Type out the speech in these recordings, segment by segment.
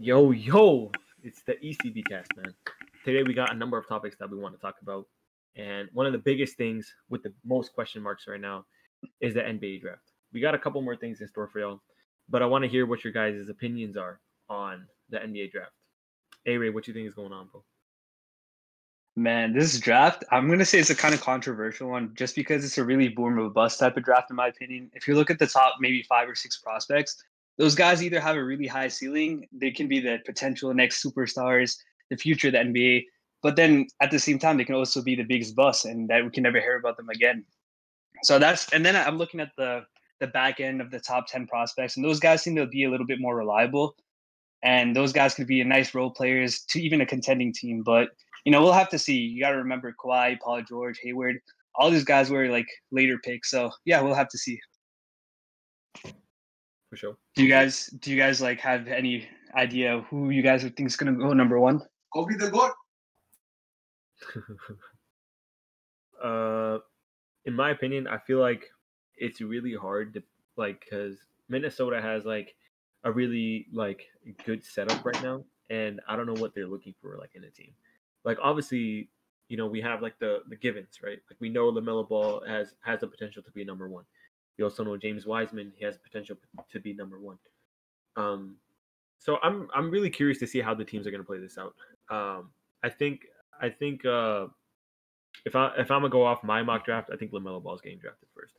Yo, yo, it's the ECB cast, man. Today we got a number of topics that we want to talk about. And one of the biggest things with the most question marks right now is the NBA draft. We got a couple more things in store for y'all, but I want to hear what your guys' opinions are on the NBA draft. Aray, what do you think is going on, bro? Man, this draft, I'm going to say it's a kind of controversial one just because it's a really boom or bust type of draft, in my opinion. If you look at the top maybe five or six prospects, those guys either have a really high ceiling, they can be the potential next superstars, the future of the NBA. But then at the same time, they can also be the biggest bust, and that we can never hear about them again. So that's and then I'm looking at the the back end of the top ten prospects, and those guys seem to be a little bit more reliable, and those guys could be a nice role players to even a contending team. But you know, we'll have to see. You got to remember Kawhi, Paul George, Hayward, all these guys were like later picks. So yeah, we'll have to see. For sure. Do you guys do you guys like have any idea who you guys think is gonna go number one? Kobe the God. uh, in my opinion, I feel like it's really hard to like because Minnesota has like a really like good setup right now, and I don't know what they're looking for like in a team. Like obviously, you know, we have like the the givens, right? Like we know Lamelo Ball has has the potential to be number one. We also know James Wiseman; he has potential to be number one. Um, so I'm I'm really curious to see how the teams are going to play this out. Um, I think I think uh, if I if I'm gonna go off my mock draft, I think Lamelo Ball's getting drafted first.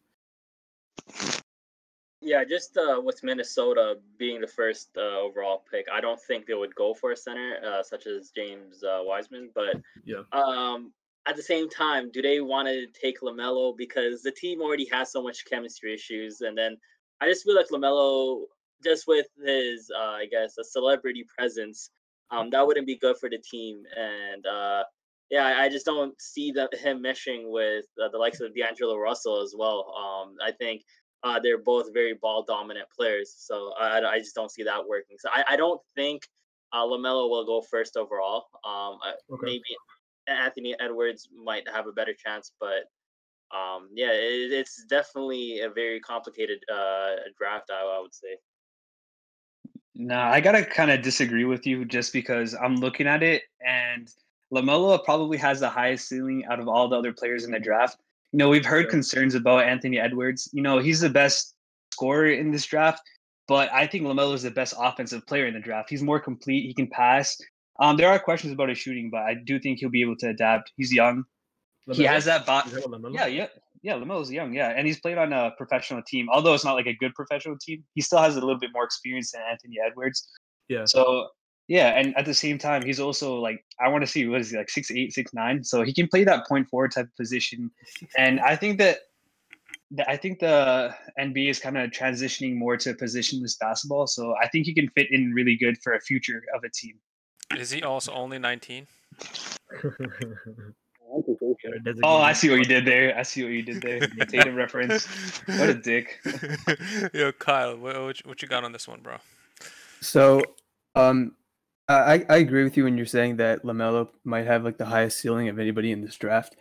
Yeah, just uh, with Minnesota being the first uh, overall pick, I don't think they would go for a center uh, such as James uh, Wiseman. But yeah, um, at the same time, do they want to take Lamelo because the team already has so much chemistry issues, and then I just feel like Lamelo, just with his, uh, I guess, a celebrity presence, um, that wouldn't be good for the team. And uh, yeah, I just don't see that him meshing with uh, the likes of D'Angelo Russell as well. Um, I think uh, they're both very ball dominant players, so I, I just don't see that working. So I, I don't think uh, Lamelo will go first overall. Um, okay. maybe Anthony Edwards might have a better chance, but um, yeah, it, it's definitely a very complicated uh, draft. I, I would say. No, I gotta kind of disagree with you just because I'm looking at it and Lamelo probably has the highest ceiling out of all the other players in the draft. You know, we've heard sure. concerns about Anthony Edwards. You know, he's the best scorer in this draft, but I think Lamelo is the best offensive player in the draft. He's more complete. He can pass. Um, there are questions about his shooting, but I do think he'll be able to adapt. He's young. LaMelo? He has that bot. Yeah, yeah, yeah. Lamelo's young, yeah, and he's played on a professional team. Although it's not like a good professional team, he still has a little bit more experience than Anthony Edwards. Yeah. So yeah, and at the same time, he's also like I want to see what is he like six eight, six nine. So he can play that point forward type of position, and I think that I think the NBA is kind of transitioning more to positionless basketball. So I think he can fit in really good for a future of a team. Is he also only 19? oh, I see what you did there. I see what you did there. Tatum reference. What a dick. Yo, Kyle, what, what you got on this one, bro? So, um, I, I agree with you when you're saying that Lamelo might have like the highest ceiling of anybody in this draft.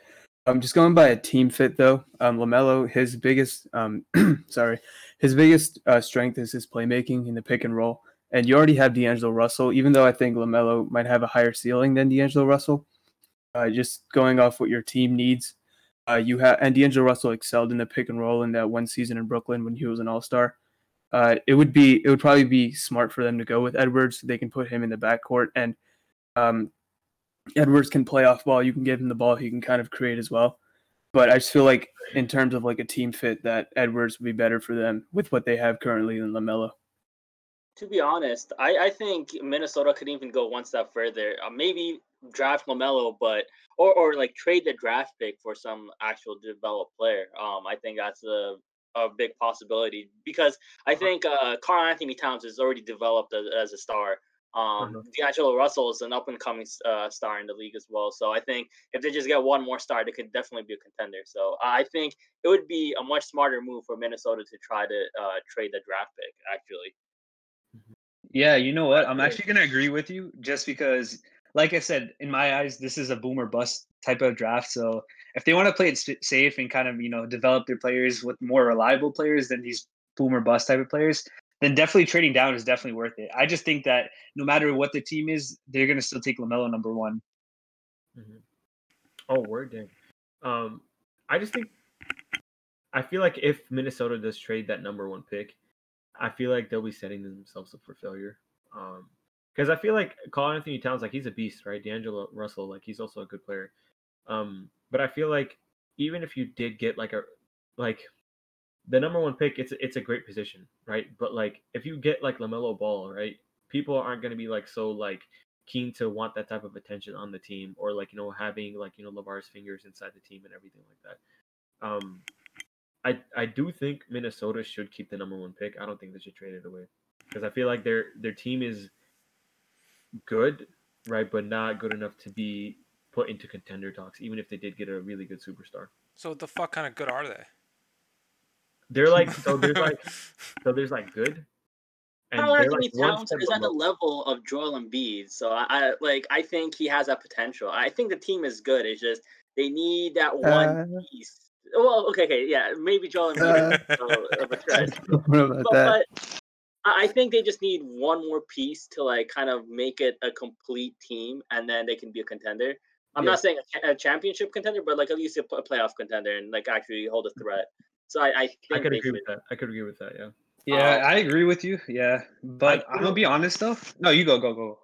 I'm just going by a team fit though. Um, Lamelo, his biggest, um, sorry, his biggest uh, strength is his playmaking in the pick and roll. And you already have D'Angelo Russell, even though I think LaMelo might have a higher ceiling than D'Angelo Russell. Uh, just going off what your team needs, uh, you have and D'Angelo Russell excelled in the pick and roll in that one season in Brooklyn when he was an All Star. Uh, it would be it would probably be smart for them to go with Edwards. They can put him in the backcourt, and um, Edwards can play off ball. You can give him the ball; he can kind of create as well. But I just feel like in terms of like a team fit, that Edwards would be better for them with what they have currently than Lamelo to be honest, I, I think Minnesota could even go one step further. Uh, maybe draft Lamelo, but or or like trade the draft pick for some actual developed player. Um, I think that's a a big possibility because I uh-huh. think uh, Karl-Anthony Towns is already developed as, as a star. Um, uh-huh. D'Angelo Russell is an up and coming uh, star in the league as well. So I think if they just get one more star, they could definitely be a contender. So I think it would be a much smarter move for Minnesota to try to uh, trade the draft pick. Actually. Yeah, you know what? I'm actually going to agree with you just because, like I said, in my eyes, this is a boomer bust type of draft. So if they want to play it safe and kind of, you know, develop their players with more reliable players than these boomer bust type of players, then definitely trading down is definitely worth it. I just think that no matter what the team is, they're gonna still take Lamelo number one. Mhm. Oh, word dang. Um, I just think I feel like if Minnesota does trade that number one pick, I feel like they'll be setting themselves up for failure. Um, because I feel like Karl-Anthony Towns, like he's a beast, right? D'Angelo Russell, like he's also a good player. Um, but I feel like even if you did get like a like the number one pick, it's it's a great position, right? But like if you get like Lamelo Ball, right? People aren't gonna be like so like keen to want that type of attention on the team or like you know having like you know Lavar's fingers inside the team and everything like that. Um, I I do think Minnesota should keep the number one pick. I don't think they should trade it away because I feel like their their team is good, right, but not good enough to be put into contender talks, even if they did get a really good superstar. So what the fuck kind of good are they? They're like so there's like so there's like good. And Karl they're Anthony like Towns is at the level of Joel Embiid, so I, I like. I think he has that potential. I think the team is good. It's just they need that one Uh, piece. Well, okay, okay, yeah, maybe Joel Embiid is uh, of a threat, I don't know about but, but I I think they just need one more piece to like kind of make it a complete team, and then they can be a contender. I'm Yeah. not saying a, a championship contender, but like at least a playoff contender and like actually hold a threat. So I, I think I could agree with that. I could agree with that. Yeah. Yeah, Uh, I agree with you. Yeah, but I'm gonna be honest though. No, you go, go, go.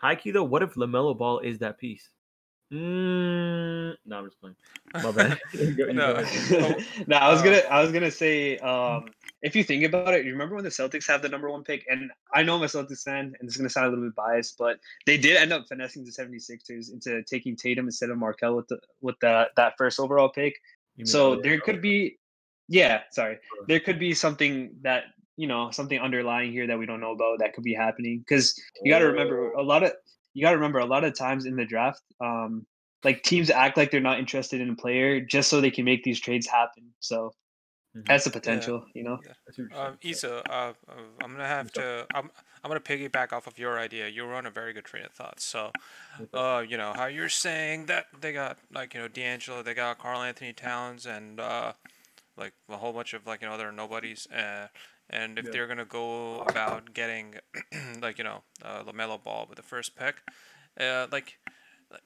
High key though, what if Lamelo Ball is that piece? Mm, no, I'm just playing. My bad. You go- you No. no, I was Uh, gonna, I was gonna say, um, if you think about it, you remember when the Celtics have the number one pick, and I know I'm a Celtics fan, and it's gonna sound a little bit biased, but they did end up finessing the 76ers into taking Tatum instead of Markelle with the with the that first overall pick. So Lamelo there could be, yeah, sorry, there could be something that you know something underlying here that we don't know about that could be happening because you got to remember Oh. a lot of you got to remember a lot of times in the draft um like teams act like they're not interested in a player just so they can make these trades happen so Mhm. that's the potential you know I see what you're Um, saying. Isa, uh, uh, I'm gonna have to. I'm, I'm gonna piggyback off of your idea. You were on a very good train of thought. So, uh, you know how you're saying that they got like you know D'Angelo, they got Karl-Anthony Towns, and uh, like a whole bunch of like you know other nobodies. Uh, and if Yeah. they're gonna go about getting like you know uh, Lamelo Ball with the first pick, uh, like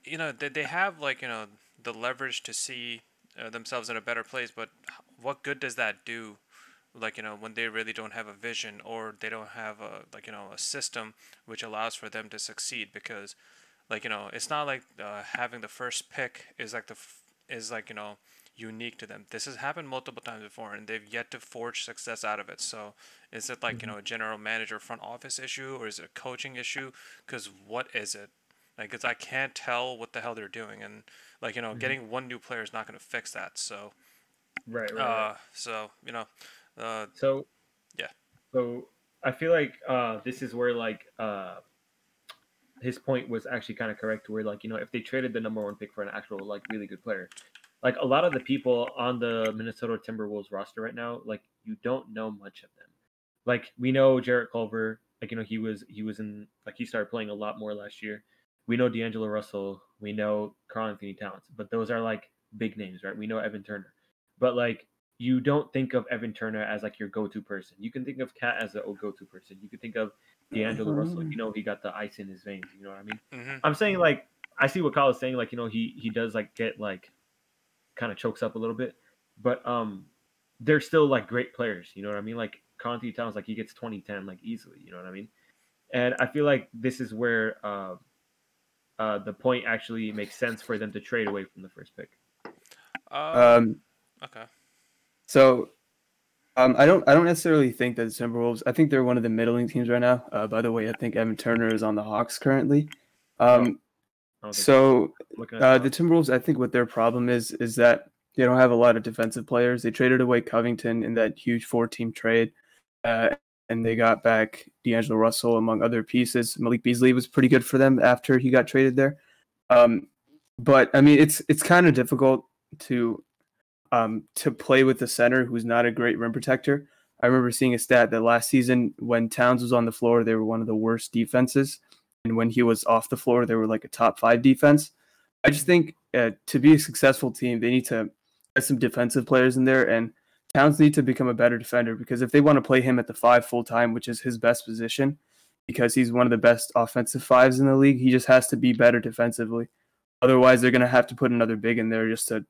you know they they have like you know the leverage to see uh, themselves in a better place, but what good does that do? like you know when they really don't have a vision or they don't have a like you know a system which allows for them to succeed because like you know it's not like uh, having the first pick is like the f- is like you know unique to them. This has happened multiple times before and they've yet to forge success out of it. So is it like you know a general manager front office issue or is it a coaching issue? Because what is it? Like because i can't tell what the hell they're doing and like you know getting one new player is not going to fix that so right, right, right. uh so you know uh So Yeah. So I feel like uh this is where like uh his point was actually kind of correct where like you know if they traded the number one pick for an actual like really good player like a lot of the people on the minnesota timberwolves roster right now like you don't know much of them like we know jarrett culver like you know he was he was in like he started playing a lot more last year we know d'angelo russell we know karl-anthony towns but those are like big names right we know evan turner but like you don't think of Evan Turner as like your go-to person. You can think of KAT as a go-to person. You can think of D'Angelo Russell. You know he got the ice in his veins. You know what I mean? mhm. I'm saying like I see what Kyle is saying. Like you know he he does like get like kind of chokes up a little bit, but um they're still like great players. You know what I mean? Like Conti Towns like he gets 2010 like easily. You know what I mean? And I feel like this is where uh, uh, the point actually makes sense for them to trade away from the first pick. Uh, Um, okay. so um, I don't I don't necessarily think that the Timberwolves. I think they're one of the middling teams right now. Uh, by the way, I think Evan Turner is on the Hawks currently. Um, I don't think so uh, the the Timberwolves, I think what their problem is is that they don't have a lot of defensive players. They traded away Covington in that huge four-team trade, uh, and they got back D'Angelo Russell among other pieces. Malik Beasley was pretty good for them after he got traded there. Um, but I mean, it's it's kind of difficult to um, to play with the center who's not a great rim protector. I remember seeing a stat that last season when Towns was on the floor, they were one of the worst defenses, and when he was off the floor, they were like a top five defense. I just think uh, to be a successful team, they need to get some defensive players in there, and Towns need to become a better defender because if they want to play him at the five full time, which is his best position, because he's one of the best offensive fives in the league, he just has to be better defensively. Otherwise, they're going to have to put another big in there just to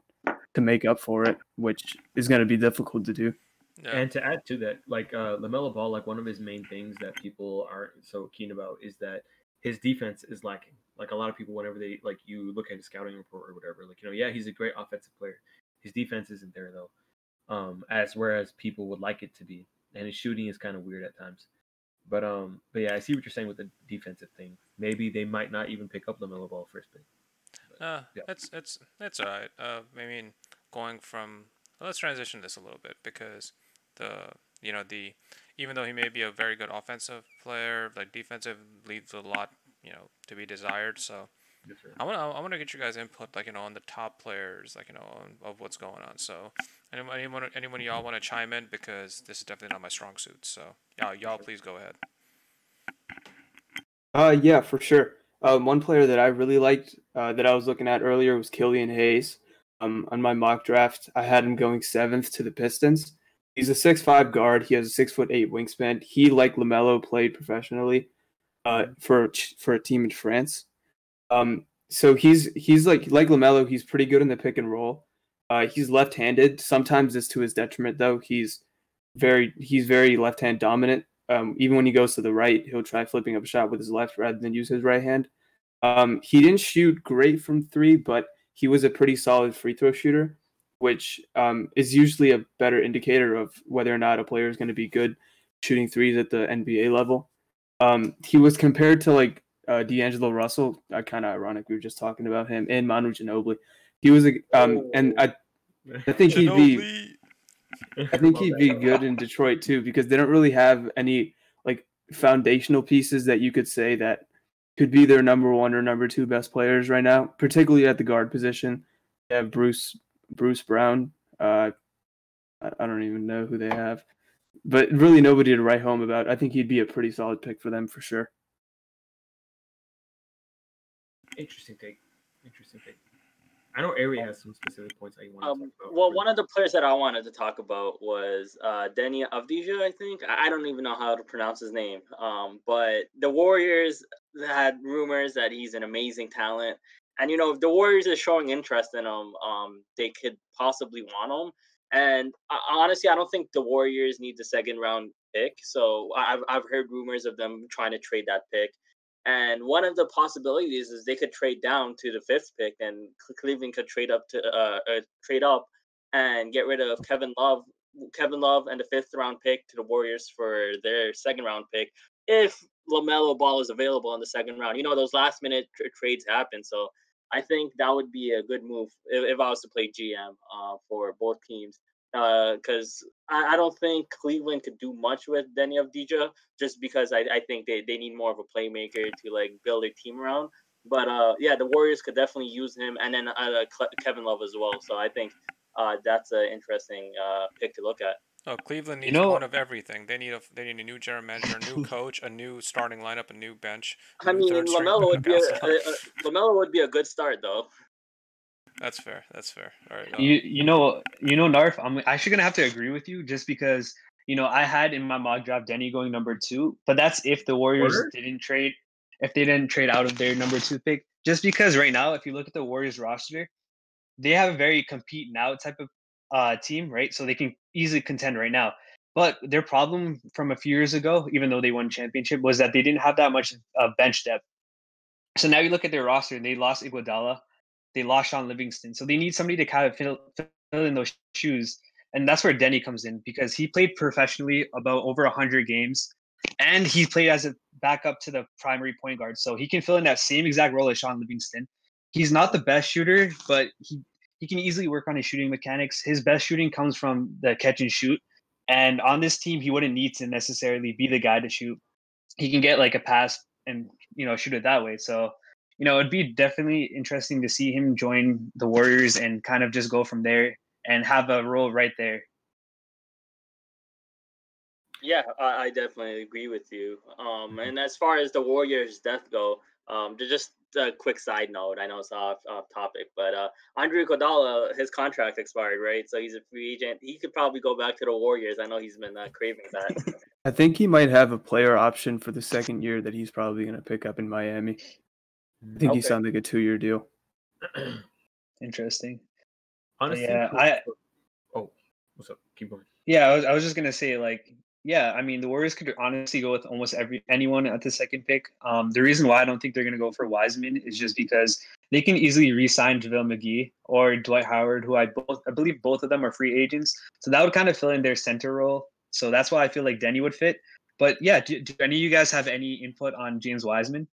to make up for it, which is going to be difficult to do. Yeah. And to add to that, like uh, Lamelo Ball, like one of his main things that people aren't so keen about is that his defense is lacking. Like a lot of people, whenever they like you look at his scouting report or whatever, like you know, yeah, he's a great offensive player. His defense isn't there though, um, as whereas people would like it to be, and his shooting is kind of weird at times. But um, but yeah, I see what you're saying with the defensive thing. Maybe they might not even pick up the Lamelo Ball first pick. Uh, Yeah. that's that's that's all right. Uh, I mean, going from well, let's transition this a little bit because the you know the even though he may be a very good offensive player, like defensive leaves a lot you know to be desired. So Yes. I want to I want to get you guys input like you know on the top players like you know on, of what's going on. So anyone anyone anyone of y'all want to chime in because this is definitely not my strong suit. So y'all y'all please go ahead. Uh, yeah, for sure. Um, one player that I really liked uh, that I was looking at earlier was Killian Hayes. Um, on my mock draft, I had him going seventh to the Pistons. He's a six-five guard. He has a six foot eight wingspan. He, like Lamelo, played professionally uh, for a for a team in France. Um, so he's he's like like Lamelo. He's pretty good in the pick and roll. Uh, he's left-handed. Sometimes it's to his detriment, though. He's very he's very left-hand dominant. Um, even when he goes to the right, he'll try flipping up a shot with his left rather than use his right hand. Um, he didn't shoot great from three, but he was a pretty solid free throw shooter, which um, is usually a better indicator of whether or not a player is going to be good shooting threes at the NBA level. Um, he was compared to like uh, D'Angelo Russell. Uh, kind of ironic. We were just talking about him and Manu Ginobili. He was a um, and I I think he'd be I think he'd be good in Detroit too because they don't really have any like foundational pieces that you could say that could be their number one or number two best players right now, particularly at the guard position. They have Bruce Bruce Brown. Uh, I, I don't even know who they have, but really nobody to write home about. I think he'd be a pretty solid pick for them for sure. Interesting take. Interesting take. I know Ari has some specific points that you want to Um, talk about. well, one of the players that I wanted to talk about was uh, Deni Avdija, I think. I I don't even know how to pronounce his name. Um, but the Warriors had rumors that he's an amazing talent. And, you know, if the Warriors are showing interest in him, um, they could possibly want him. And uh, honestly, I don't think the Warriors need the second round pick. So I've, I've heard rumors of them trying to trade that pick. And one of the possibilities is they could trade down to the fifth pick, and Cle- Cleveland could trade up to uh, uh trade up and get rid of Kevin Love, Kevin Love, and the fifth round pick to the Warriors for their second round pick if Lamelo Ball is available in the second round. You know those last minute tr- trades happen, so I think that would be a good move if, if I was to play GM uh, for both teams. Because I, I don't think Cleveland could do much with Deni Avdija just because I, I think they, they need more of a playmaker to like build a team around. But uh, yeah, the Warriors could definitely use him, and then uh, Kevin Love as well. So I think uh, that's an interesting uh, pick to look at. Oh, Cleveland You needs know- one of everything. They need a they need a new general manager, a new coach, a new starting lineup, a new bench. a I new mean, Lamelo would be a, a, a, Lamelo would be a good start though. That's fair. That's fair. All right. uh, You you know you know Narf, I'm actually gonna have to agree with you just because you know I had in my mock draft Deni going number two, but that's if the Warriors Word? didn't trade if they didn't trade out of their number two pick. Just because right now, if you look at the Warriors roster, they have a very compete now type of uh, team, right? So they can easily contend right now. But their problem from a few years ago, even though they won championship, was that they didn't have that much uh, bench depth. So now you look at their roster, and they lost Iguodala, they lost Shaun Livingston, so they need somebody to kind of fill, fill in those shoes, and that's where Deni comes in because he played professionally about over hundred games, and he played as a backup to the primary point guard, so he can fill in that same exact role as Shaun Livingston. He's not the best shooter, but he he can easily work on his shooting mechanics. His best shooting comes from the catch and shoot. And on this team, he wouldn't need to necessarily be the guy to shoot. He can get like a pass and you know shoot it that way. So you know it'd be definitely interesting to see him join the Warriors and kind of just go from there and have a role right there. Yeah, I, definitely agree with you. Um, and as far as the Warriors' death go, Um, to just a quick side note. I know it's off off topic, but uh, Andre Iguodala, his contract expired, right? So he's a free agent. He could probably go back to the Warriors. I know he's been uh, craving that. I think he might have a player option for the second year that he's probably going to pick up in Miami. I think he Okay. signed like a two-year deal. Interesting. Honestly, Yeah, I- oh, what's up? Keep going. Yeah, I was, I was just gonna say like, yeah, I mean the Warriors could honestly go with almost every anyone at the second pick. Um, the reason why I don't think they're gonna go for Wiseman is just because they can easily re-sign JaVale McGee or Dwight Howard, who I both I believe both of them are free agents. So that would kind of fill in their center role. So that's why I feel like Deni would fit. But yeah, do, do any of you guys have any input on James Wiseman?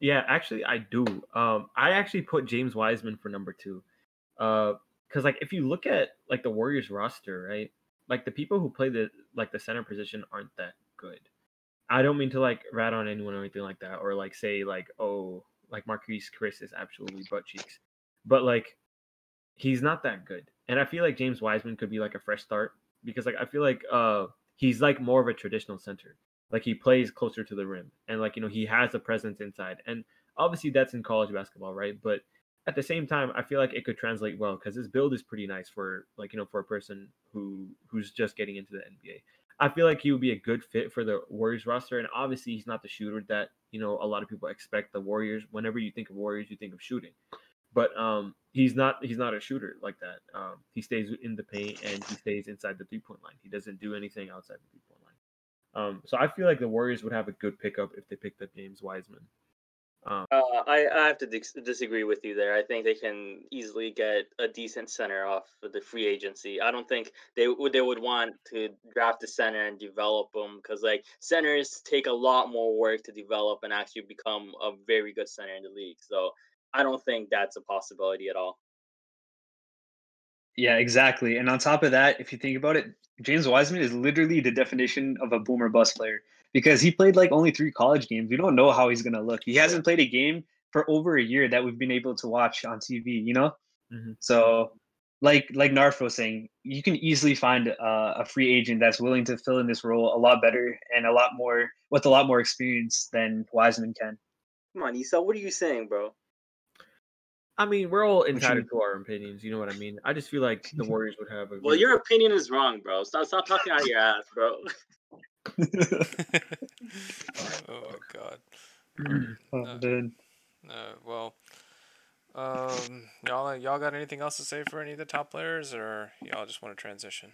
Yeah, actually, I do. Um, I actually put James Wiseman for number two, uh, because like if you look at like the Warriors roster, right, like the people who play the like the center position aren't that good. I don't mean to like rat on anyone or anything like that, or like say like oh like Marquese Chriss is absolutely butt cheeks, but like he's not that good, and I feel like James Wiseman could be like a fresh start because like I feel like uh he's like more of a traditional center. Like he plays closer to the rim and like you know he has a presence inside. And obviously that's in college basketball right? But at the same time i feel like it could translate well because his build is pretty nice for like you know for a person who who's just getting into the nba i feel like he would be a good fit for the warriors roster and obviously he's not the shooter that you know a lot of people expect the warriors whenever you think of warriors you think of shooting. But um he's not he's not a shooter like that. Um he stays in the paint and he stays inside the three point line. He doesn't do anything outside the three point line. Um, so I feel like the Warriors would have a good pickup if they picked up James Wiseman. Um, Uh, I, I have to dis- disagree with you there. I think they can easily get a decent center off of the free agency. I don't think they would they would want to draft a center and develop them because like centers take a lot more work to develop and actually become a very good center in the league. So I don't think that's a possibility at all. Yeah, exactly. And on top of that, if you think about it, James Wiseman is literally the definition of a boomer bust player because he played like only three college games. We don't know how he's gonna look. He hasn't played a game for over a year that we've been able to watch on TV. You know, Mhm. so like like Narf was saying, you can easily find uh, a free agent that's willing to fill in this role a lot better and a lot more with a lot more experience than Wiseman can. Come on, Isa, what are you saying, bro? I mean, we're all entitled to our opinions. You know what I mean? I just feel like the Warriors would have a. Well, your opinion is wrong, bro. Stop stop talking out of your ass, bro. oh god. Oh, Uh, dude. Uh, well, um, y'all y'all got anything else to say for any of the top players, or y'all just want to transition?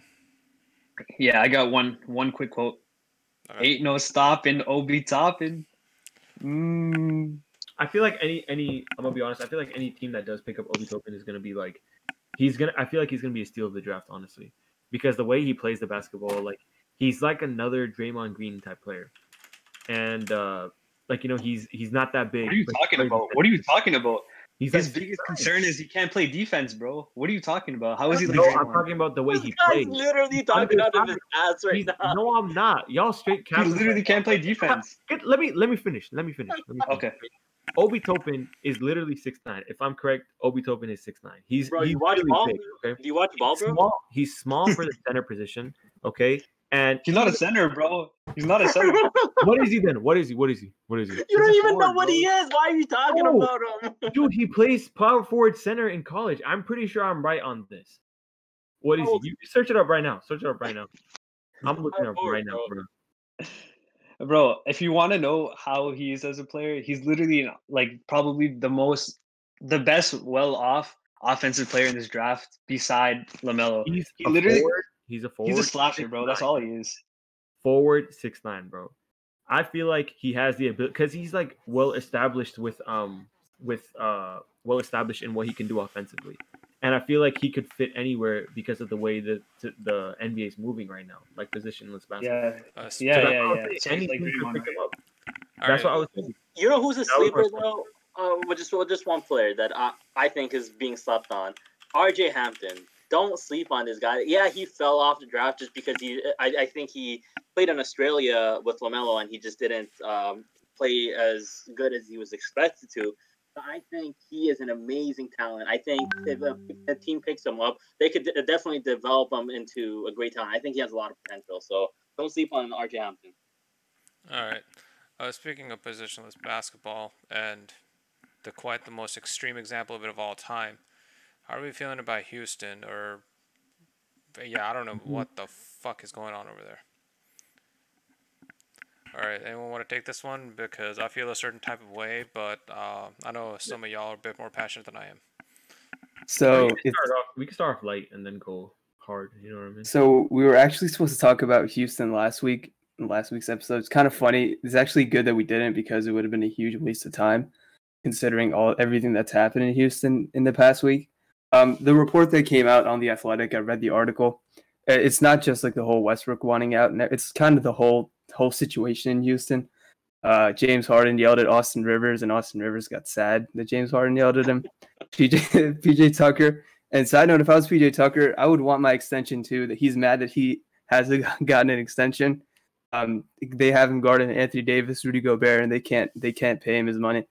Yeah, I got one one quick quote. Okay. Ain't no stopping, Obi Toppin. Mm. I feel like any any. I'm gonna be honest. I feel like any team that does pick up Obi Toppin is gonna be like, he's gonna. I feel like he's gonna be a steal of the draft, honestly, because the way he plays the basketball, like he's like another Draymond Green type player, and uh like you know he's he's not that big. What are you talking about? defense. What are you talking about? He's His like biggest 6'9". concern is he can't play defense, bro. What are you talking about? How is he like No, I'm talking about the way This he guy's plays. literally talking out of his ass right He's- now. no, I'm not. Y'all straight He cap. literally can't play defense. Get, let me let me finish. Let me finish. Let me finish. Okay. Obi Toppin is literally six nine. If I'm correct, Obi Toppin is six nine. He's Bro, he's you watch really ball? big. Okay. Do you watch ball, He's bro? small. He's small for the center position. Okay. And He's not a center, bro. He's not a center. what is he then? What is he? What is he? What is he? You don't He's a even know what bro. he is. Why are you talking No. about him? Dude, he plays power forward center in college. I'm pretty sure I'm right on this. What is How old he? Oh. You search it up right now. Search it up right now. I'm looking up forward, right now, bro. bro. bro, if you want to know how he is as a player, he's literally like probably the most, the best well off offensive player in this draft beside LaMelo. He's He literally- forward. He's a forward. He's a slasher, bro. That's all he is. forward six nine, bro. I feel like he has the ability because he's like well established with um with uh well established in what he can do offensively, and I feel like he could fit anywhere because of the way that t- the NBA is moving right now, like positionless basketball. Yeah, Uh, So yeah, that's yeah, what I was yeah. saying. So Any like could pick him up. That's right. what I was thinking. You know who's a That sleeper though? Uh, with just with just one player that I, I think is being slept on. R.J. Hampton. Don't sleep on this guy. Yeah, he fell off the draft just because he. I, I think he played in Australia with Lamelo and he just didn't um, play as good as he was expected to. But I think he is an amazing talent. I think if a, if a team picks him up, they could de- definitely develop him into a great talent. I think he has a lot of potential. So don't sleep on R.J. Hampton. All right. Uh, speaking of positionless basketball and the quite the most extreme example of it of all time, how are we feeling about Houston? Or yeah, I don't know what the fuck is going on over there. All right, anyone want to take this one because I feel a certain type of way, but uh, I know some of y'all are a bit more passionate than I am. So we, can start off, we can start off light and then go hard. You know what I mean? so we were actually supposed to talk about Houston last week in last week's episode. It's kind of funny. It's actually good that we didn't because it would have been a huge waste of time considering all everything that's happened in Houston in the past week. Um, the report that came out on the Athletic, I read the article. Uh, It's not just like the whole Westbrook wanting out, it's kind of the whole whole situation in Houston. Uh, James Harden yelled at Austin Rivers, and Austin Rivers got sad that James Harden yelled at him. PJ PJ Tucker. And side note, if I was PJ Tucker, I would want my extension too. That he's mad that he hasn't gotten an extension. Um, they have him guarding Anthony Davis, Rudy Gobert, and they can't they can't pay him his money.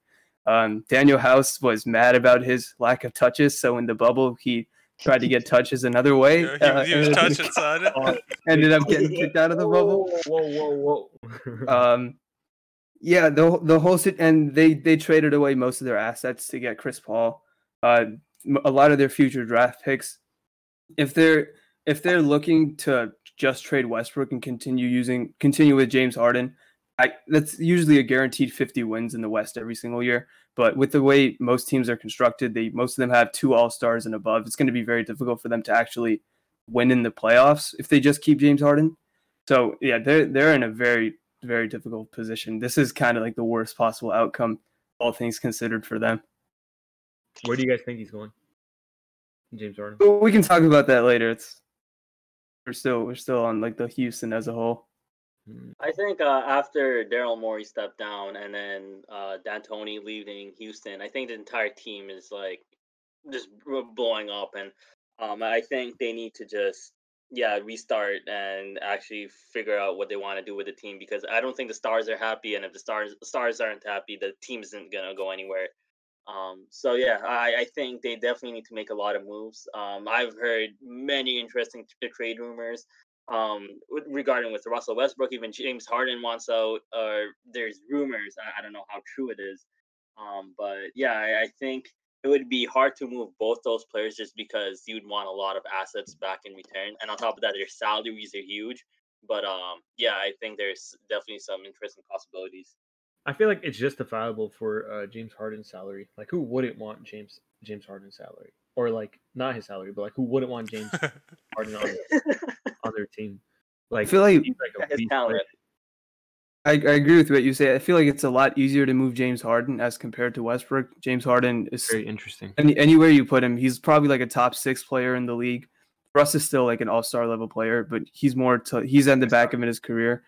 Um, Danuel House was mad about his lack of touches, so in the bubble he tried to get touches another way. Yeah, uh, he, he was and touching, son. Ended up getting kicked out of the bubble. Whoa, whoa, whoa. Um, yeah, the the whole sit and they they traded away most of their assets to get Chris Paul. Uh, m- a lot of their future draft picks. If they're if they're looking to just trade Westbrook and continue using continue with James Harden, I, that's usually a guaranteed 50 wins in the West every single year. But with the way most teams are constructed, they most of them have two All Stars and above. It's going to be very difficult for them to actually win in the playoffs if they just keep James Harden. So yeah, they're they're in a very very difficult position. This is kind of like the worst possible outcome, all things considered, for them. Where do you guys think he's going? James Harden. We can talk about that later. It's we're still we're still on like the Houston as a whole. I think uh, after Daryl Morey stepped down and then uh, D'Antoni leaving Houston, I think the entire team is like just blowing up, and um, I think they need to just yeah restart and actually figure out what they want to do with the team because I don't think the stars are happy, and if the stars stars aren't happy, the team isn't gonna go anywhere. Um, so yeah, I, I think they definitely need to make a lot of moves. Um, I've heard many interesting trade rumors um with- regarding with Russell Westbrook, even James Harden wants out. Or there's rumors. I, I don't know how true it is. Um, but yeah, I, I think it would be hard to move both those players just because you'd want a lot of assets back in return. And on top of that, their salaries are huge. But um, yeah, I think there's definitely some interesting possibilities. I feel like it's justifiable for uh, James Harden's salary. Like, who wouldn't want James James Harden's salary, or like not his salary, but like who wouldn't want James Harden on, on their team? Like, I feel like- like His talent. I, I agree with what you say. I feel like it's a lot easier to move James Harden as compared to Westbrook. James Harden is Very interesting. any, anywhere you put him, he's probably like a top six player in the league. Russ is still like an all star level player, but he's more to he's at the back of in his career.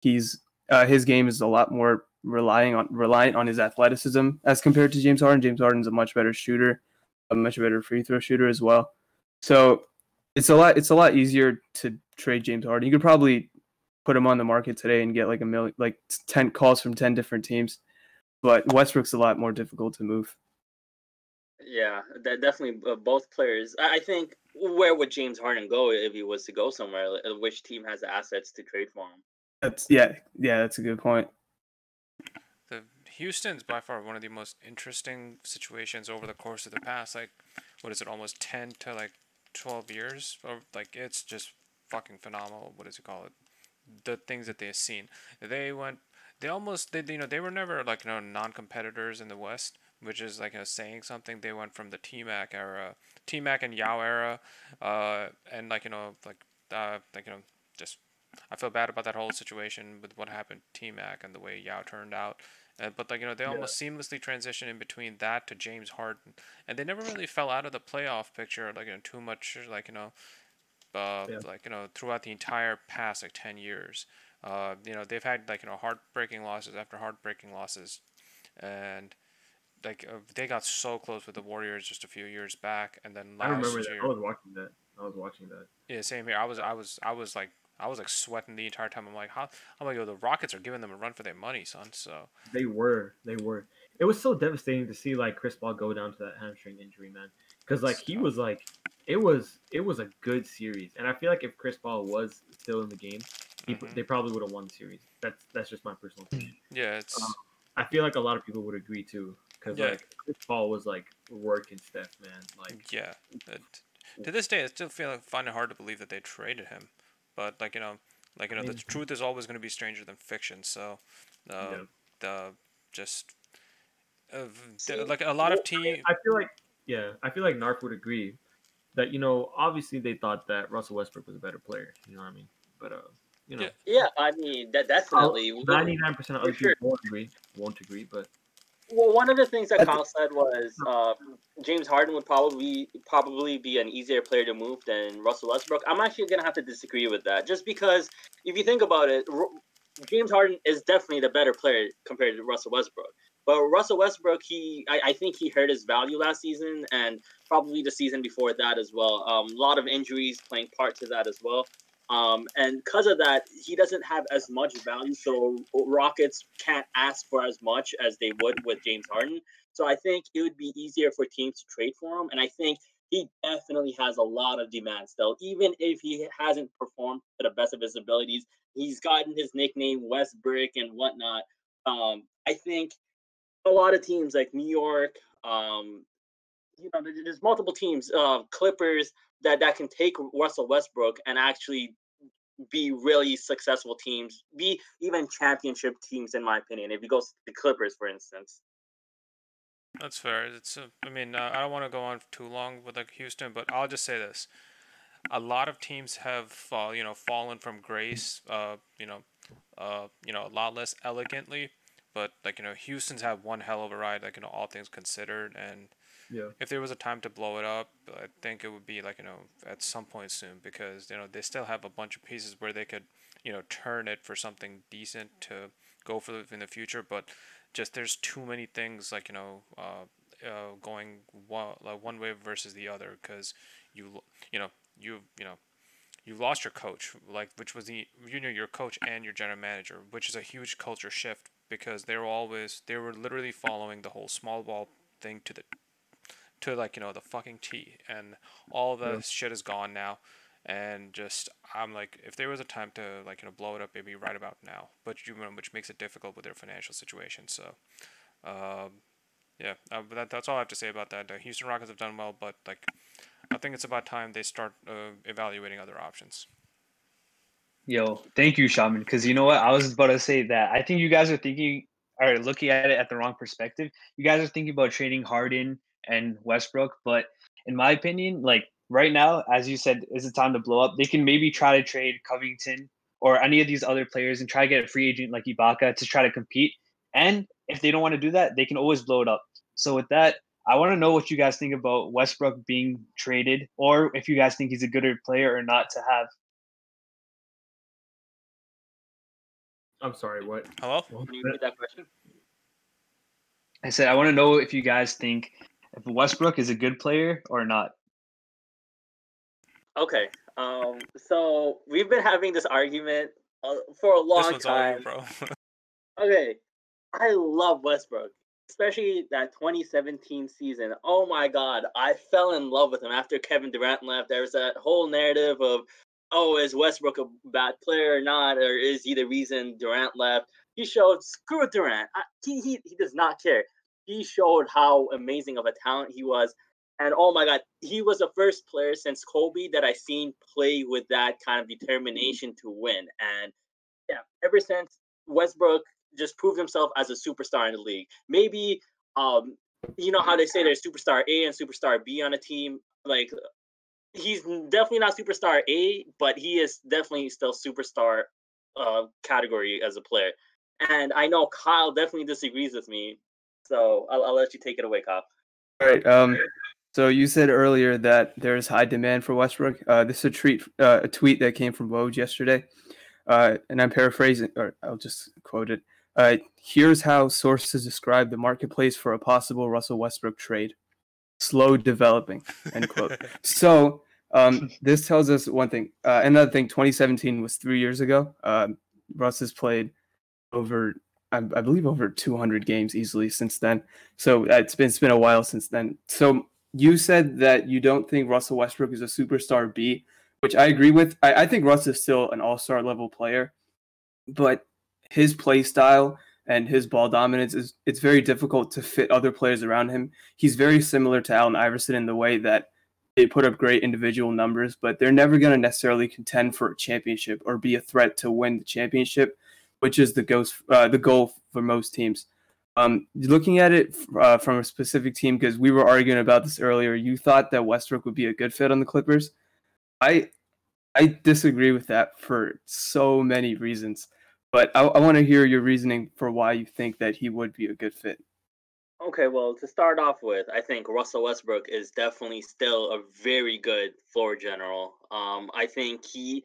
He's uh, his game is a lot more relying on reliant on his athleticism as compared to James Harden. James Harden's a much better shooter, a much better free throw shooter as well. So it's a lot it's a lot easier to trade James Harden. You could probably put him on the market today and get like a million like 10 calls from 10 different teams. But Westbrook's a lot more difficult to move. Yeah, that definitely uh, both players. I I think where would James Harden go if he was to go somewhere? Like, uh, Which team has the assets to trade for him? That's yeah, yeah, that's a good point. the Houston's by far one of the most interesting situations over the course of the past like what is it almost 10 to like 12 years or like it's just fucking phenomenal what does it call it? The things that they've seen. They went they almost they you know they were never like you know non-competitors in the West which is like you know, saying something. They went from the T-Mac era T-Mac and Yao era uh and like you know like uh like you know just I feel bad about that whole situation with what happened T-Mac and the way Yao turned out. Uh, but like you know, they almost seamlessly transitioned in between that to James Harden, and they never really fell out of the playoff picture like you know, too much like you know, uh, Yeah. like you know throughout the entire past like ten years. Uh, you know they've had like you know heartbreaking losses after heartbreaking losses, and like uh, they got so close with the Warriors just a few years back, and then last I remember that. I was watching that. I was watching that. Yeah, same here. I was, I was, I was like, I was like sweating the entire time. I'm like, how? I'm like, yo, the Rockets are giving them a run for their money, son. So They were. They were. It was so devastating to see like Chris Paul go down to that hamstring injury, man. Because like he was like, it was it was a good series, and I feel like if Chris Paul was still in the game, he, Mhm. they probably would have won the series. That's that's just my personal opinion. Yeah, it's Um, I feel like a lot of people would agree too, because Yeah. like Chris Paul was like working Steph, man. Like yeah. It, to this day, I still feel like find it hard to believe that they traded him, but like you know, like you know, the mean- truth is always going to be stranger than fiction. So, uh, Yeah. the just uh, See, like a lot of well, team. I feel like yeah, I feel like Narf would agree that you know obviously they thought that Russell Westbrook was a better player. You know what I mean? But uh, you know, Yeah. Yeah, I mean that definitely. ninety nine percent of other sure. people won't agree. Won't agree, but Well, one of the things that Kyle said was uh, James Harden would probably probably be an easier player to move than Russell Westbrook. I'm actually gonna have to disagree with that, just because if you think about it, James Harden is definitely the better player compared to Russell Westbrook. But Russell Westbrook, he I, I think he hurt his value last season and probably the season before that as well. Um, a lot of injuries playing part to that as well. Um, and because of that, he doesn't have as much value. So Rockets can't ask for as much as they would with James Harden. So I think it would be easier for teams to trade for him. And I think he definitely has a lot of demand still, even if he hasn't performed to the best of his abilities. He's gotten his nickname Westbrick and whatnot. Um, I think a lot of teams like New York, um, you know, there's multiple teams, uh, Clippers that that can take Russell Westbrook and actually be really successful teams, be even championship teams, in my opinion. If you go to the Clippers, for instance. That's fair. It's. Uh, I mean, uh, I don't want to go on too long with like Houston, but I'll just say this: a lot of teams have, uh, you know, fallen from grace. Uh, you know, uh, you know, a lot less elegantly, but like you know, Houston's had one hell of a ride. Like you know, all things considered, and yeah, if there was a time to blow it up, I think it would be like you know at some point soon because you know they still have a bunch of pieces where they could you know turn it for something decent to go for in the future, but just there's too many things like you know uh, uh, going one like one way versus the other because you you know you you know you lost your coach like which was the you know your coach and your general manager which is a huge culture shift because they were always they were literally following the whole small ball thing to the to like you know the fucking T and all the Yeah. shit is gone now and just I'm like if there was a time to like you know blow it up it'd be right about now but you know which makes it difficult with their financial situation so um yeah uh, but that, that's all I have to say about that the Houston Rockets have done well but like I think it's about time they start uh, evaluating other options Yo, thank you, Shaman. Because you know what, I was about to say that I think you guys are thinking or looking at it at the wrong perspective. You guys are thinking about trading Harden and Westbrook, but in my opinion, like right now, as you said, is the time to blow up. They can maybe try to trade Covington or any of these other players and try to get a free agent like Ibaka to try to compete. And if they don't want to do that, they can always blow it up. So with that, I want to know what you guys think about Westbrook being traded, or if you guys think he's a gooder player or not to have. I'm sorry. What? hello what Can you repeat that question? I said I want to know if you guys think if Westbrook is a good player or not. Okay. Um. So we've been having this argument uh, for a this long one's you time. bro Okay, I love Westbrook, especially that 2017 season. Oh my God, I fell in love with him after Kevin Durant left. There was that whole narrative of, oh, is Westbrook a bad player or not, or is he the reason Durant left? He showed screw Durant. I, he, he he does not care. He showed how amazing of a talent he was. And oh my God, he was the first player since Kobe that I seen play with that kind of determination to win. And yeah, ever since Westbrook just proved himself as a superstar in the league. Maybe um, you know how they say there's superstar A and superstar B on a team. Like he's definitely not superstar A, but he is definitely still superstar uh, category as a player. And I know Kyle definitely disagrees with me, so I'll, I'll let you take it away, Kyle. All right. Um, so you said earlier that there's high demand for Westbrook. Uh, this is a tweet, uh, a tweet that came from Woj yesterday, uh, and I'm paraphrasing, or I'll just quote it. Uh, here's how sources describe the marketplace for a possible Russell Westbrook trade: slow developing. End quote. So um, this tells us one thing. Uh, another thing, 2017 was three years ago. Um, Russ has played over, I, I believe, over 200 games easily since then. So uh, it's been it's been a while since then. So you said that you don't think Russell Westbrook is a superstar B, which I agree with. I, I think Russ is still an All Star level player, but his play style and his ball dominance is it's very difficult to fit other players around him. He's very similar to Allen Iverson in the way that they put up great individual numbers, but they're never going to necessarily contend for a championship or be a threat to win the championship, which is the ghost, uh, the goal for most teams. Um, looking at it uh, from a specific team, because we were arguing about this earlier, you thought that Westbrook would be a good fit on the Clippers. I I disagree with that for so many reasons, but I, I want to hear your reasoning for why you think that he would be a good fit. Okay, well, to start off with, I think Russell Westbrook is definitely still a very good floor general. Um, I think he,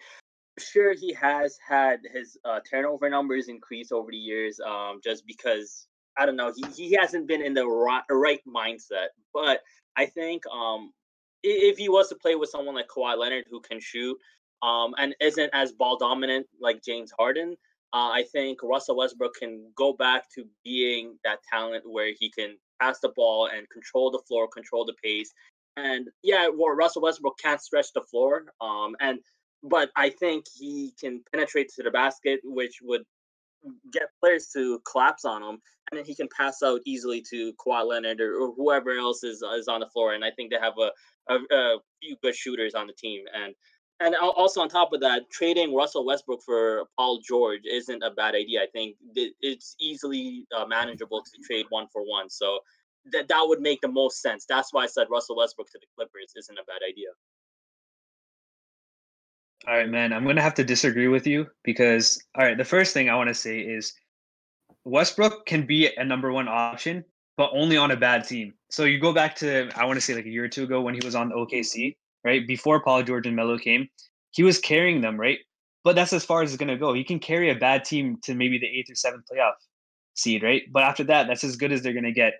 sure, he has had his uh, turnover numbers increase over the years, um, just because I don't know, he, he hasn't been in the right, right mindset. But I think um, if he was to play with someone like Kawhi Leonard who can shoot, um, and isn't as ball dominant like James Harden, uh, I think Russell Westbrook can go back to being that talent where he can pass the ball and control the floor, control the pace. And yeah, well, Russell Westbrook can't stretch the floor. Um, and but I think he can penetrate to the basket, which would get players to collapse on him, and then he can pass out easily to Kawhi Leonard or, or whoever else is is on the floor. And I think they have a, a, a few good shooters on the team. And and also on top of that, trading Russell Westbrook for Paul George isn't a bad idea. I think it's easily uh, manageable to trade one for one. So that that would make the most sense. That's why I said Russell Westbrook to the Clippers isn't a bad idea. All right, man. I'm gonna have to disagree with you because all right, the first thing I want to say is Westbrook can be a number one option, but only on a bad team. So you go back to I want to say like a year or two ago when he was on the OKC right? Before Paul George and Melo came, he was carrying them, right? But that's as far as it's going to go. He can carry a bad team to maybe the eighth or seventh playoff seed, right? But after that, that's as good as they're going to get.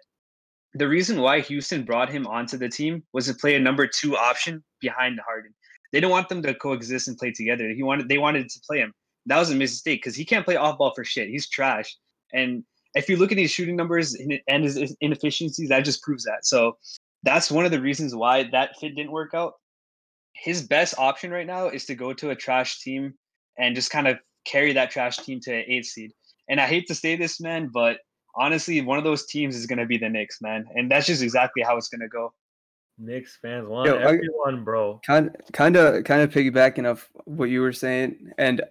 The reason why Houston brought him onto the team was to play a number two option behind Harden. They didn't want them to coexist and play together. He wanted they wanted to play him. That was a mistake because he can't play off ball for shit. He's trash. And if you look at his shooting numbers and his inefficiencies, that just proves that. So that's one of the reasons why that fit didn't work out his best option right now is to go to a trash team and just kind of carry that trash team to an eight seed. And I hate to say this, man, but honestly, one of those teams is going to be the Knicks, man, and that's just exactly how it's going to go. Knicks fans want Yo, everyone, I, bro. Kind, kind of, kind of piggybacking off what you were saying, and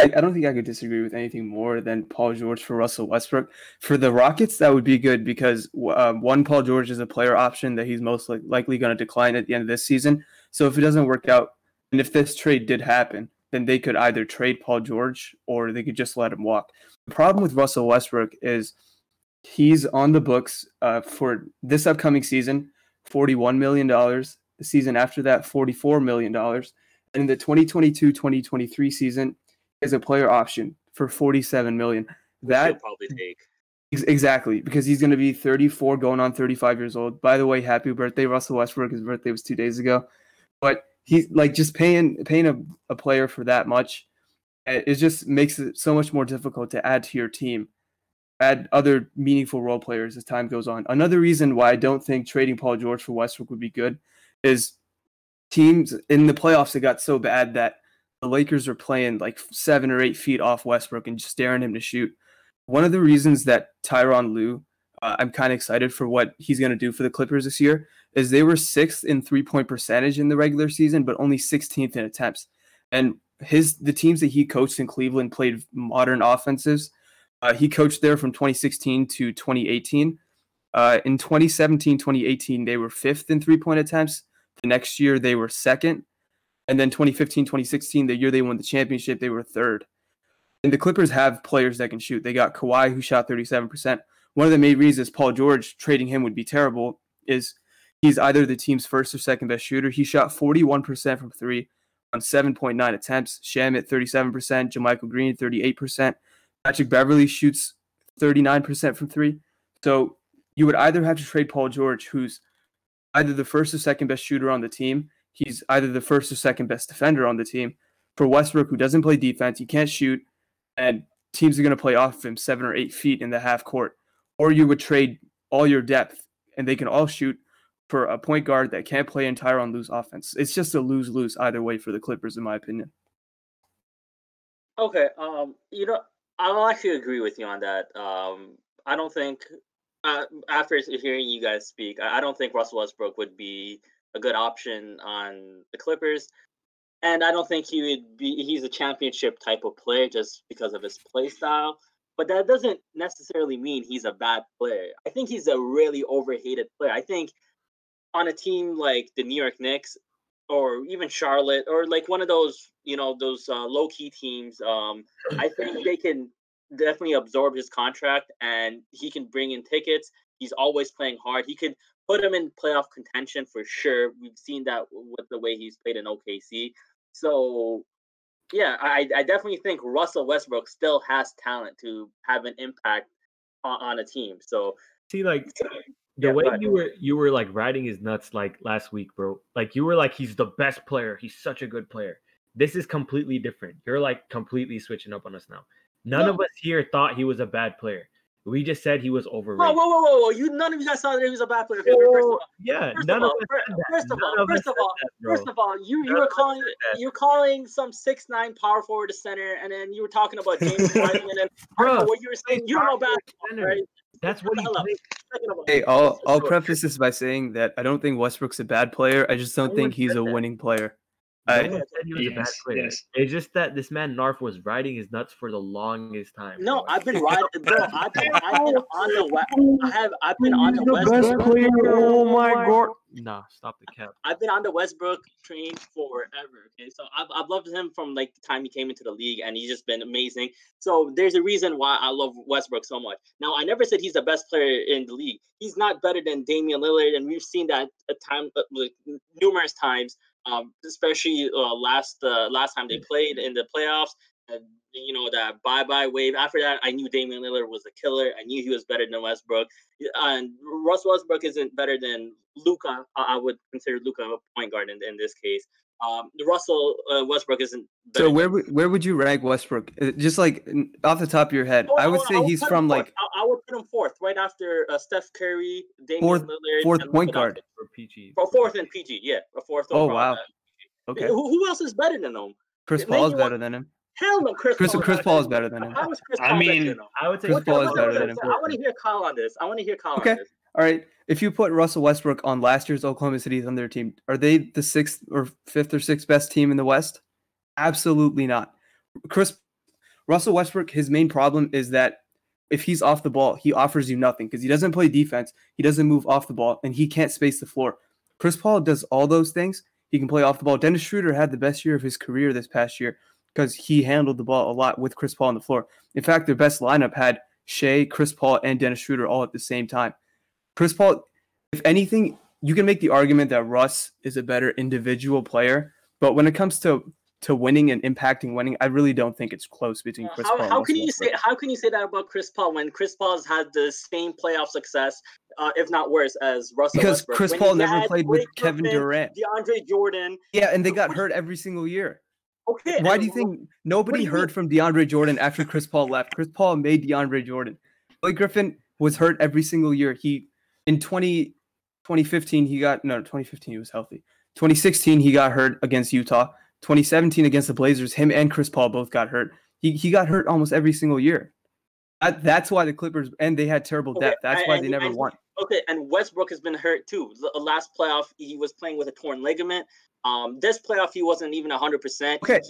I, I, don't think I could disagree with anything more than Paul George for Russell Westbrook. For the Rockets, that would be good because uh, one, Paul George is a player option that he's most li- likely going to decline at the end of this season. So if it doesn't work out, and if this trade did happen, then they could either trade Paul George or they could just let him walk. The problem with Russell Westbrook is he's on the books uh, for this upcoming season, $41 million. The season after that, $44 million. And in the 2022 2023 season, is a player option for 47 million. That probably take. Exactly, because he's going to be 34 going on 35 years old. By the way, happy birthday, Russell Westbrook. His birthday was two days ago but he's like just paying paying a, a player for that much it just makes it so much more difficult to add to your team add other meaningful role players as time goes on. Another reason why i don't think trading paul george for westbrook would be good is teams in the playoffs it got so bad that the lakers are playing like seven or eight feet off westbrook and just daring him to shoot. One of the reasons that tyronn lue uh, i'm kind of excited for what he's going to do for the clippers this year is they were sixth in three point percentage in the regular season, but only 16th in attempts. And his the teams that he coached in Cleveland played modern offenses. Uh, he coached there from 2016 to 2018. Uh, in 2017, 2018, they were fifth in three point attempts. The next year, they were second. And then 2015, 2016, the year they won the championship, they were third. And the Clippers have players that can shoot. They got Kawhi, who shot 37%. One of the main reasons Paul George trading him would be terrible is He's either the team's first or second best shooter. He shot 41% from three on 7.9 attempts. Shamet 37%, JaMychal Green 38%. Patrick Beverley shoots 39% from three. So you would either have to trade Paul George, who's either the first or second best shooter on the team. He's either the first or second best defender on the team. For Westbrook, who doesn't play defense, he can't shoot, and teams are going to play off of him seven or eight feet in the half court. Or you would trade all your depth, and they can all shoot for a point guard that can't play in Tyronn Lue's offense. It's just a lose lose either way for the Clippers, in my opinion. Okay, um, you know, I'll actually agree with you on that. Um, I don't think uh, after hearing you guys speak, I I don't think Russell Westbrook would be a good option on the Clippers, and I don't think he would be. He's a championship type of player just because of his play style. But that doesn't necessarily mean he's a bad player. I think he's a really overhated player. I think on a team like the New York Knicks or even Charlotte or like one of those, you know, those uh, low key teams, um, I think they can definitely absorb his contract and he can bring in tickets. He's always playing hard. He could put him in playoff contention for sure. We've seen that with the way he's played in OKC. So, yeah, I, I definitely think Russell Westbrook still has talent to have an impact on, on a team. So, See, like the Yeah, way you were you were like riding his nuts like last week, bro. Like you were like he's the best player. He's such a good player. This is completely different. You're like completely switching up on us now. None No. of us here thought he was a bad player. We just said he was overrated. whoa, whoa, whoa, whoa! You none of you guys saw that he was a bad player. Okay, first of all, yeah, first none of all, us fir- said that. first of all, first of all, that. First of all, you you were calling you were calling some six nine power forward to center, and then you were talking about James Harden, and then Bro, what you were saying, you don't know basketball, center. right? That's what he Hello. played. Second of all, Hey, I'll I'll preface this by saying that I don't think Westbrook's a bad player. I just don't think he's a winning player. No I- one said he was a bad Yes, yes. It's just that this man Narf was riding his nuts for the longest time. No, bro. I've been riding, bro. I've been, I've been on the west. I have, I've been on the Westbrook. Oh my god. Nah, stop the cap. I've been on the Westbrook train forever. Okay, so I've, I've loved him from like the time he came into the league, and he's just been amazing. So there's a reason why I love Westbrook so much. Now I never said he's the best player in the league. He's not better than Damian Lillard, and we've seen that a time, uh, like, numerous times. Um, especially uh, last uh, last time they played in the playoffs. And you know that bye bye wave. After that, I knew Damian Lillard was a killer. I knew he was better than Westbrook. And Russ Westbrook isn't better than Luka. I I would consider Luka a point guard in, in this case. Um, the Russell uh, Westbrook isn't. Better So where would where would you rank Westbrook? Uh, Just like off the top of your head, Oh, I would say would he's from like I, I would put him fourth, right after uh, Steph Curry, Damian Fourth- Lillard, fourth and point Luka guard. Doncic. For PG. For fourth and PG, yeah, a fourth. Oh, wow. okay. Who, who else is better than him? Chris Paul is better than him. Hell no, Chris. Chris Paul Chris Paul is better than him. How is Chris I Paul better mean, than him? I would say Chris Paul what- is what- better than him. I want to hear Kyle on this. I want to hear Kyle Okay. on this. All right. If you put Russell Westbrook on last year's Oklahoma City Thunder team, are they the sixth or fifth or sixth best team in the West? Absolutely not. Chris Russell Westbrook, his main problem is that if he's off the ball, he offers you nothing because he doesn't play defense. He doesn't move off the ball and he can't space the floor. Chris Paul does all those things. He can play off the ball. Dennis Schroeder had the best year of his career this past year because he handled the ball a lot with Chris Paul on the floor. In fact, their best lineup had Shai, Chris Paul, and Dennis Schroeder all at the same time. Chris Paul, if anything, you can make the argument that Russ is a better individual player, but when it comes to to winning and impacting winning, I really don't think it's close between Chris how Paul. how can you say how can you say that about Chris Paul when Chris Paul's had the same playoff success, uh, if not worse, as Russell Because Westbrook? Chris When Paul never played with Kevin Durant. DeAndre Jordan. Yeah, and they got hurt every single year. Okay. Why do you think nobody you heard mean? from DeAndre Jordan after Chris Paul left? Chris Paul made DeAndre Jordan. Blake Griffin was hurt every single year. He in 20, 2015 he got no 2015 he was healthy. 2016 he got hurt against Utah. 2017 against the Blazers, him and Chris Paul both got hurt. He he got hurt almost every single year. That, that's why the Clippers and they had terrible Okay, depth. That's and- why they never and- won. Okay, and Westbrook has been hurt too. The last playoff, he was playing with a torn ligament. Um, this playoff, he wasn't even hundred percent. Okay.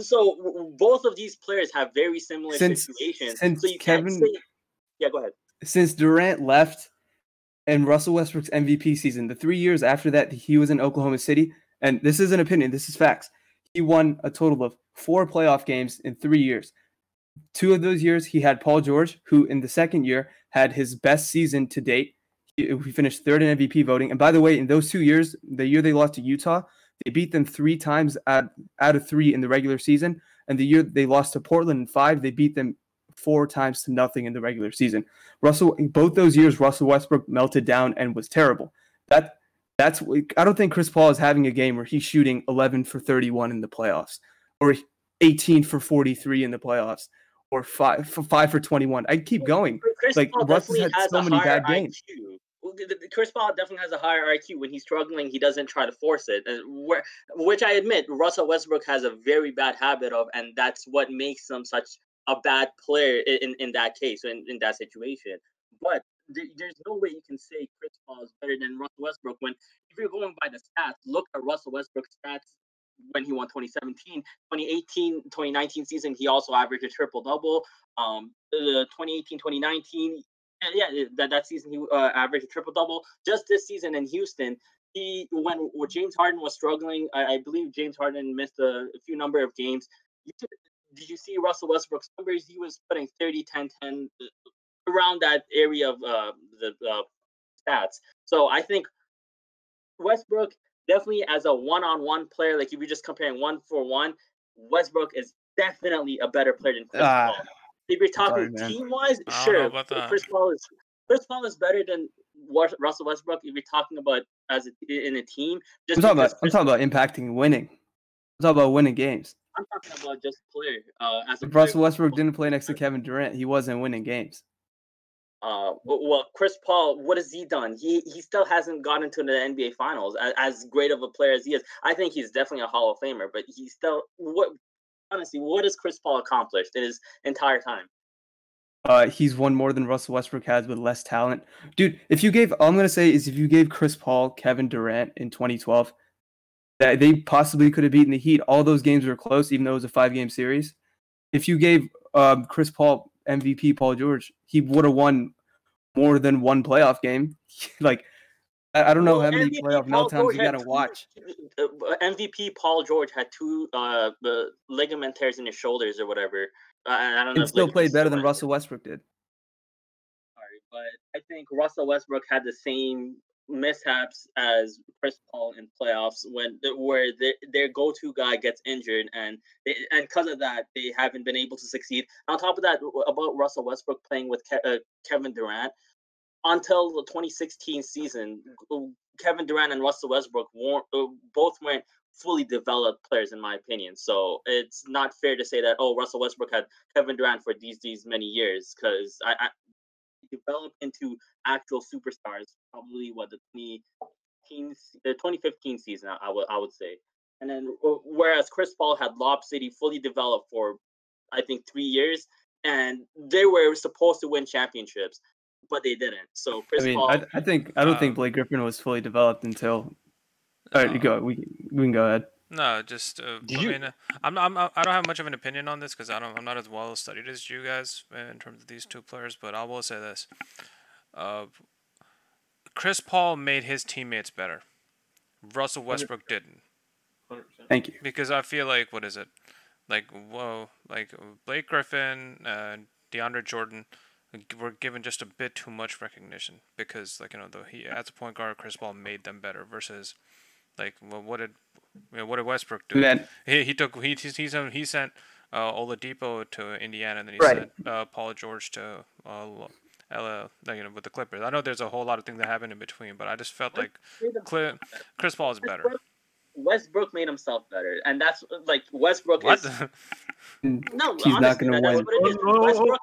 So w- w- both of these players have very similar Since- situations. since so you can't Kevin- say, yeah, go ahead. since Durant left and Russell Westbrook's MVP season, the three years after that, he was in Oklahoma City. And this is an opinion, this is facts. He won a total of four playoff games in three years. Two of those years, he had Paul George, who in the second year had his best season to date. He, he finished third in MVP voting. And by the way, in those two years, the year they lost to Utah, they beat them three times out, out of three in the regular season. And the year they lost to Portland in five, they beat them four times to nothing in the regular season. Russell, both those years, Russell Westbrook melted down and was terrible. That that's I don't think Chris Paul is having a game where he's shooting 11 for 31 in the playoffs, or 18 for 43 in the playoffs, or five for five for 21. I keep going. Chris Like, Paul Russ has definitely had has so a many higher bad games. IQ. Well, the- the- Chris Paul definitely has a higher IQ. When he's struggling, he doesn't try to force it, which I admit Russell Westbrook has a very bad habit of, and that's what makes him such a bad player in, in that case, in, in that situation. But there, there's no way you can say Chris Paul is better than Russell Westbrook when if you're going by the stats, look at Russell Westbrook's stats when he won 2017, 2018, 2019 season, he also averaged a triple double. Um, the 2018, 2019, yeah, that, that season he uh, averaged a triple double. Just this season in Houston, he when, when James Harden was struggling, I, I believe James Harden missed a, a few number of games. You could, did you see Russell Westbrook's numbers? He was putting 30, 10, 10 uh, around that area of uh, the uh, stats. So I think Westbrook definitely as a one-on-one player, like if you're just comparing one for one, Westbrook is definitely a better player than Chris uh, Paul. If you're talking team-wise, sure, Chris Paul is Chris Paul is better than Russell Westbrook. If you're talking about as a, in a team, just I'm talking about I'm talking about impacting winning. I'm talking about winning games. I'm talking about just player. Uh, as a Russell player, Westbrook didn't play next to Kevin Durant, he wasn't winning games. Uh, well, Chris Paul, what has he done? He he still hasn't gotten to the NBA Finals as, as great of a player as he is. I think he's definitely a Hall of Famer, but he's still what honestly, what has Chris Paul accomplished in his entire time? Uh, he's won more than Russell Westbrook has with less talent, dude. If you gave, all I'm gonna say is if you gave Chris Paul, Kevin Durant in 2012, that they possibly could have beaten the Heat. All those games were close, even though it was a five game series. If you gave um, Chris Paul MVP Paul George, he would have won more than one playoff game. like I, I, don't know well, how many MVP playoff meltdowns you got to watch. MVP Paul George had two uh, ligament tears in his shoulders or whatever. Uh, I don't know. still played better than Russell Westbrook did. Sorry, but I think Russell Westbrook had the same mishaps as Chris Paul in playoffs when where the, their go-to guy gets injured and they, and because of that they haven't been able to succeed. On top of that, about Russell Westbrook playing with Ke- uh, Kevin Durant until the 2016 season, Kevin Durant and Russell Westbrook weren't, uh, both weren't fully developed players in my opinion. So it's not fair to say that oh Russell Westbrook had Kevin Durant for these these many years because I, I developed into actual superstars probably what the 2015, the 2015 season I, I would I would say. And then whereas Chris Paul had Lob City fully developed for I think 3 years and they were supposed to win championships but they didn't. So Chris I mean, Paul I, I think I don't um, think Blake Griffin was fully developed until all right, you go. We we can go ahead. No, just uh, I you... mean, I'm, I'm I don't have much of an opinion on this because I don't I'm not as well studied as you guys in terms of these two players. But I will say this: uh, Chris Paul made his teammates better. Russell Westbrook didn't. 100%. Thank you. Because I feel like what is it? Like whoa, like Blake Griffin, uh, DeAndre Jordan were given just a bit too much recognition because like you know the he as a point guard Chris Paul made them better versus like well, what did you know, what did Westbrook do? Man. He he took he he sent he sent uh, Oladipo to Indiana, and then he right. sent uh, Paul George to uh, LA, you know, with the Clippers. I know there's a whole lot of things that happened in between, but I just felt like Chris Paul is better. Westbrook made himself better, and that's like Westbrook what? is. no, he's honestly, not going to win. Westbrook,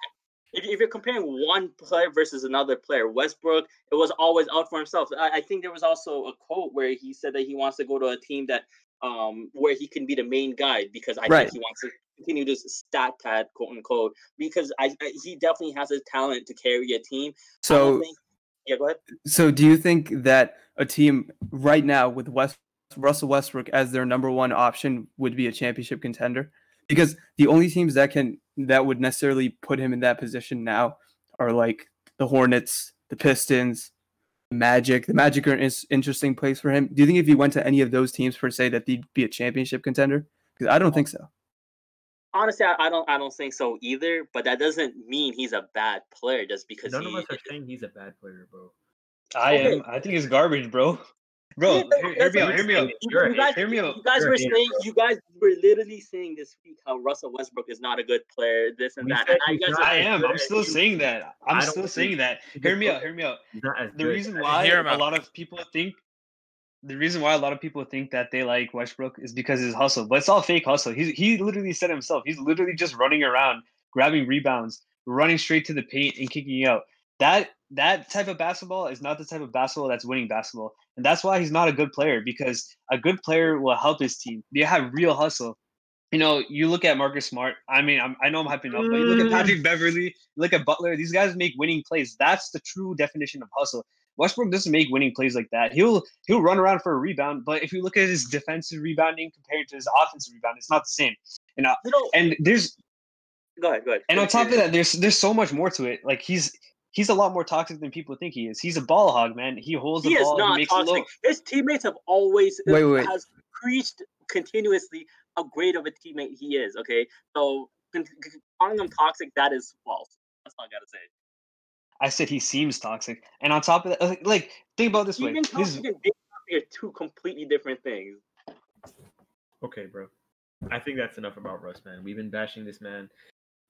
if, if you're comparing one player versus another player, Westbrook, it was always out for himself. I, I think there was also a quote where he said that he wants to go to a team that um where he can be the main guy because I right. think he wants to continue this stat pad quote unquote because I, I he definitely has a talent to carry a team. So think, yeah, go ahead. So do you think that a team right now with West Russell Westbrook as their number one option would be a championship contender? Because the only teams that can that would necessarily put him in that position now are like the Hornets, the Pistons, the Magic. The Magic are an interesting place for him. Do you think if he went to any of those teams per se that he'd be a championship contender? Because I don't think so. Honestly, I, I, don't. I don't think so either. But that doesn't mean he's a bad player just because none he, of us are saying he's a bad player, bro. I okay. am. I think he's garbage, bro. Bro, hear, hear me out. Hear me out. You, guys, hear me out. You guys were saying. You guys were literally saying this week how Russell Westbrook is not a good player. This and that. And I, I am. I'm still saying that. I'm still saying that. Hear me out. Hear me out. The reason why a lot of people think the reason why a lot of people think that they like Westbrook is because his hustle, but it's all fake hustle. He's he literally said himself. He's literally just running around, grabbing rebounds, running straight to the paint and kicking out. That that type of basketball is not the type of basketball that's winning basketball. And that's why he's not a good player because a good player will help his team. They have real hustle. you know, you look at Marcus Smart. I mean, I'm, I know I'm hyping up, but you look at Mm. Patrick Beverley, look at Butler. These guys make winning plays. That's the true definition of hustle. Westbrook doesn't make winning plays like that. He'll he'll run around for a rebound, but if you look at his defensive rebounding compared to his offensive rebound, it's not the same. And uh, You know, and there's go ahead, go ahead. and on top of that, there's there's so much more to it. Like he's he's a lot more toxic than people think he is. He's a ball hog, man. He holds he the is ball. He not makes toxic. His teammates have always uh, Wait, wait, wait. has preached continuously how great of a teammate he is. Okay, so calling him toxic that is false. That's all I gotta say. I said he seems toxic. And on top of that, like think about it this way. Even His, toxic and being toxic are two completely different things. Okay, bro. I think that's enough about Russ, man. We've been bashing this man.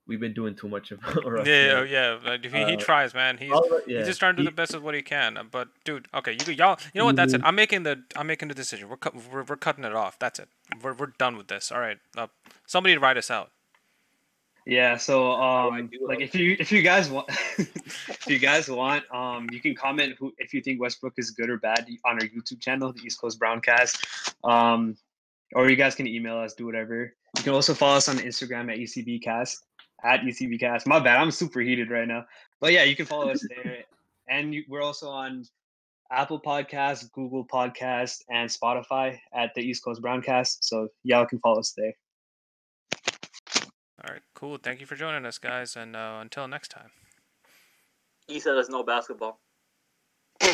We've been doing too much of Russ. Yeah, man. yeah. Like, if he, he Uh, tries, man. He's All yeah, he's just trying to do he- the best of what he can. But dude, okay, you y'all, you know what? That's it. Mhm. I'm making the I'm making the decision. We're cut, we're, we're cutting it off. That's it. We're we're done with this. All right. Uh, somebody write us out. yeah, so I um do like if you if you guys want if you guys want, um you can comment who if you think Westbrook is good or bad on our YouTube channel, the East Coast Browncast. Um or you guys can email us, do whatever. You can also follow us on Instagram at ECBcast at ECBcast. My bad, I'm super heated right now. But yeah, you can follow us there. And you, we're also on Apple Podcasts, Google Podcasts, and Spotify at the East Coast Browncast. So y'all can follow us there. All right. Cool. Thank you for joining us, guys, and uh, until next time. He said there's no basketball.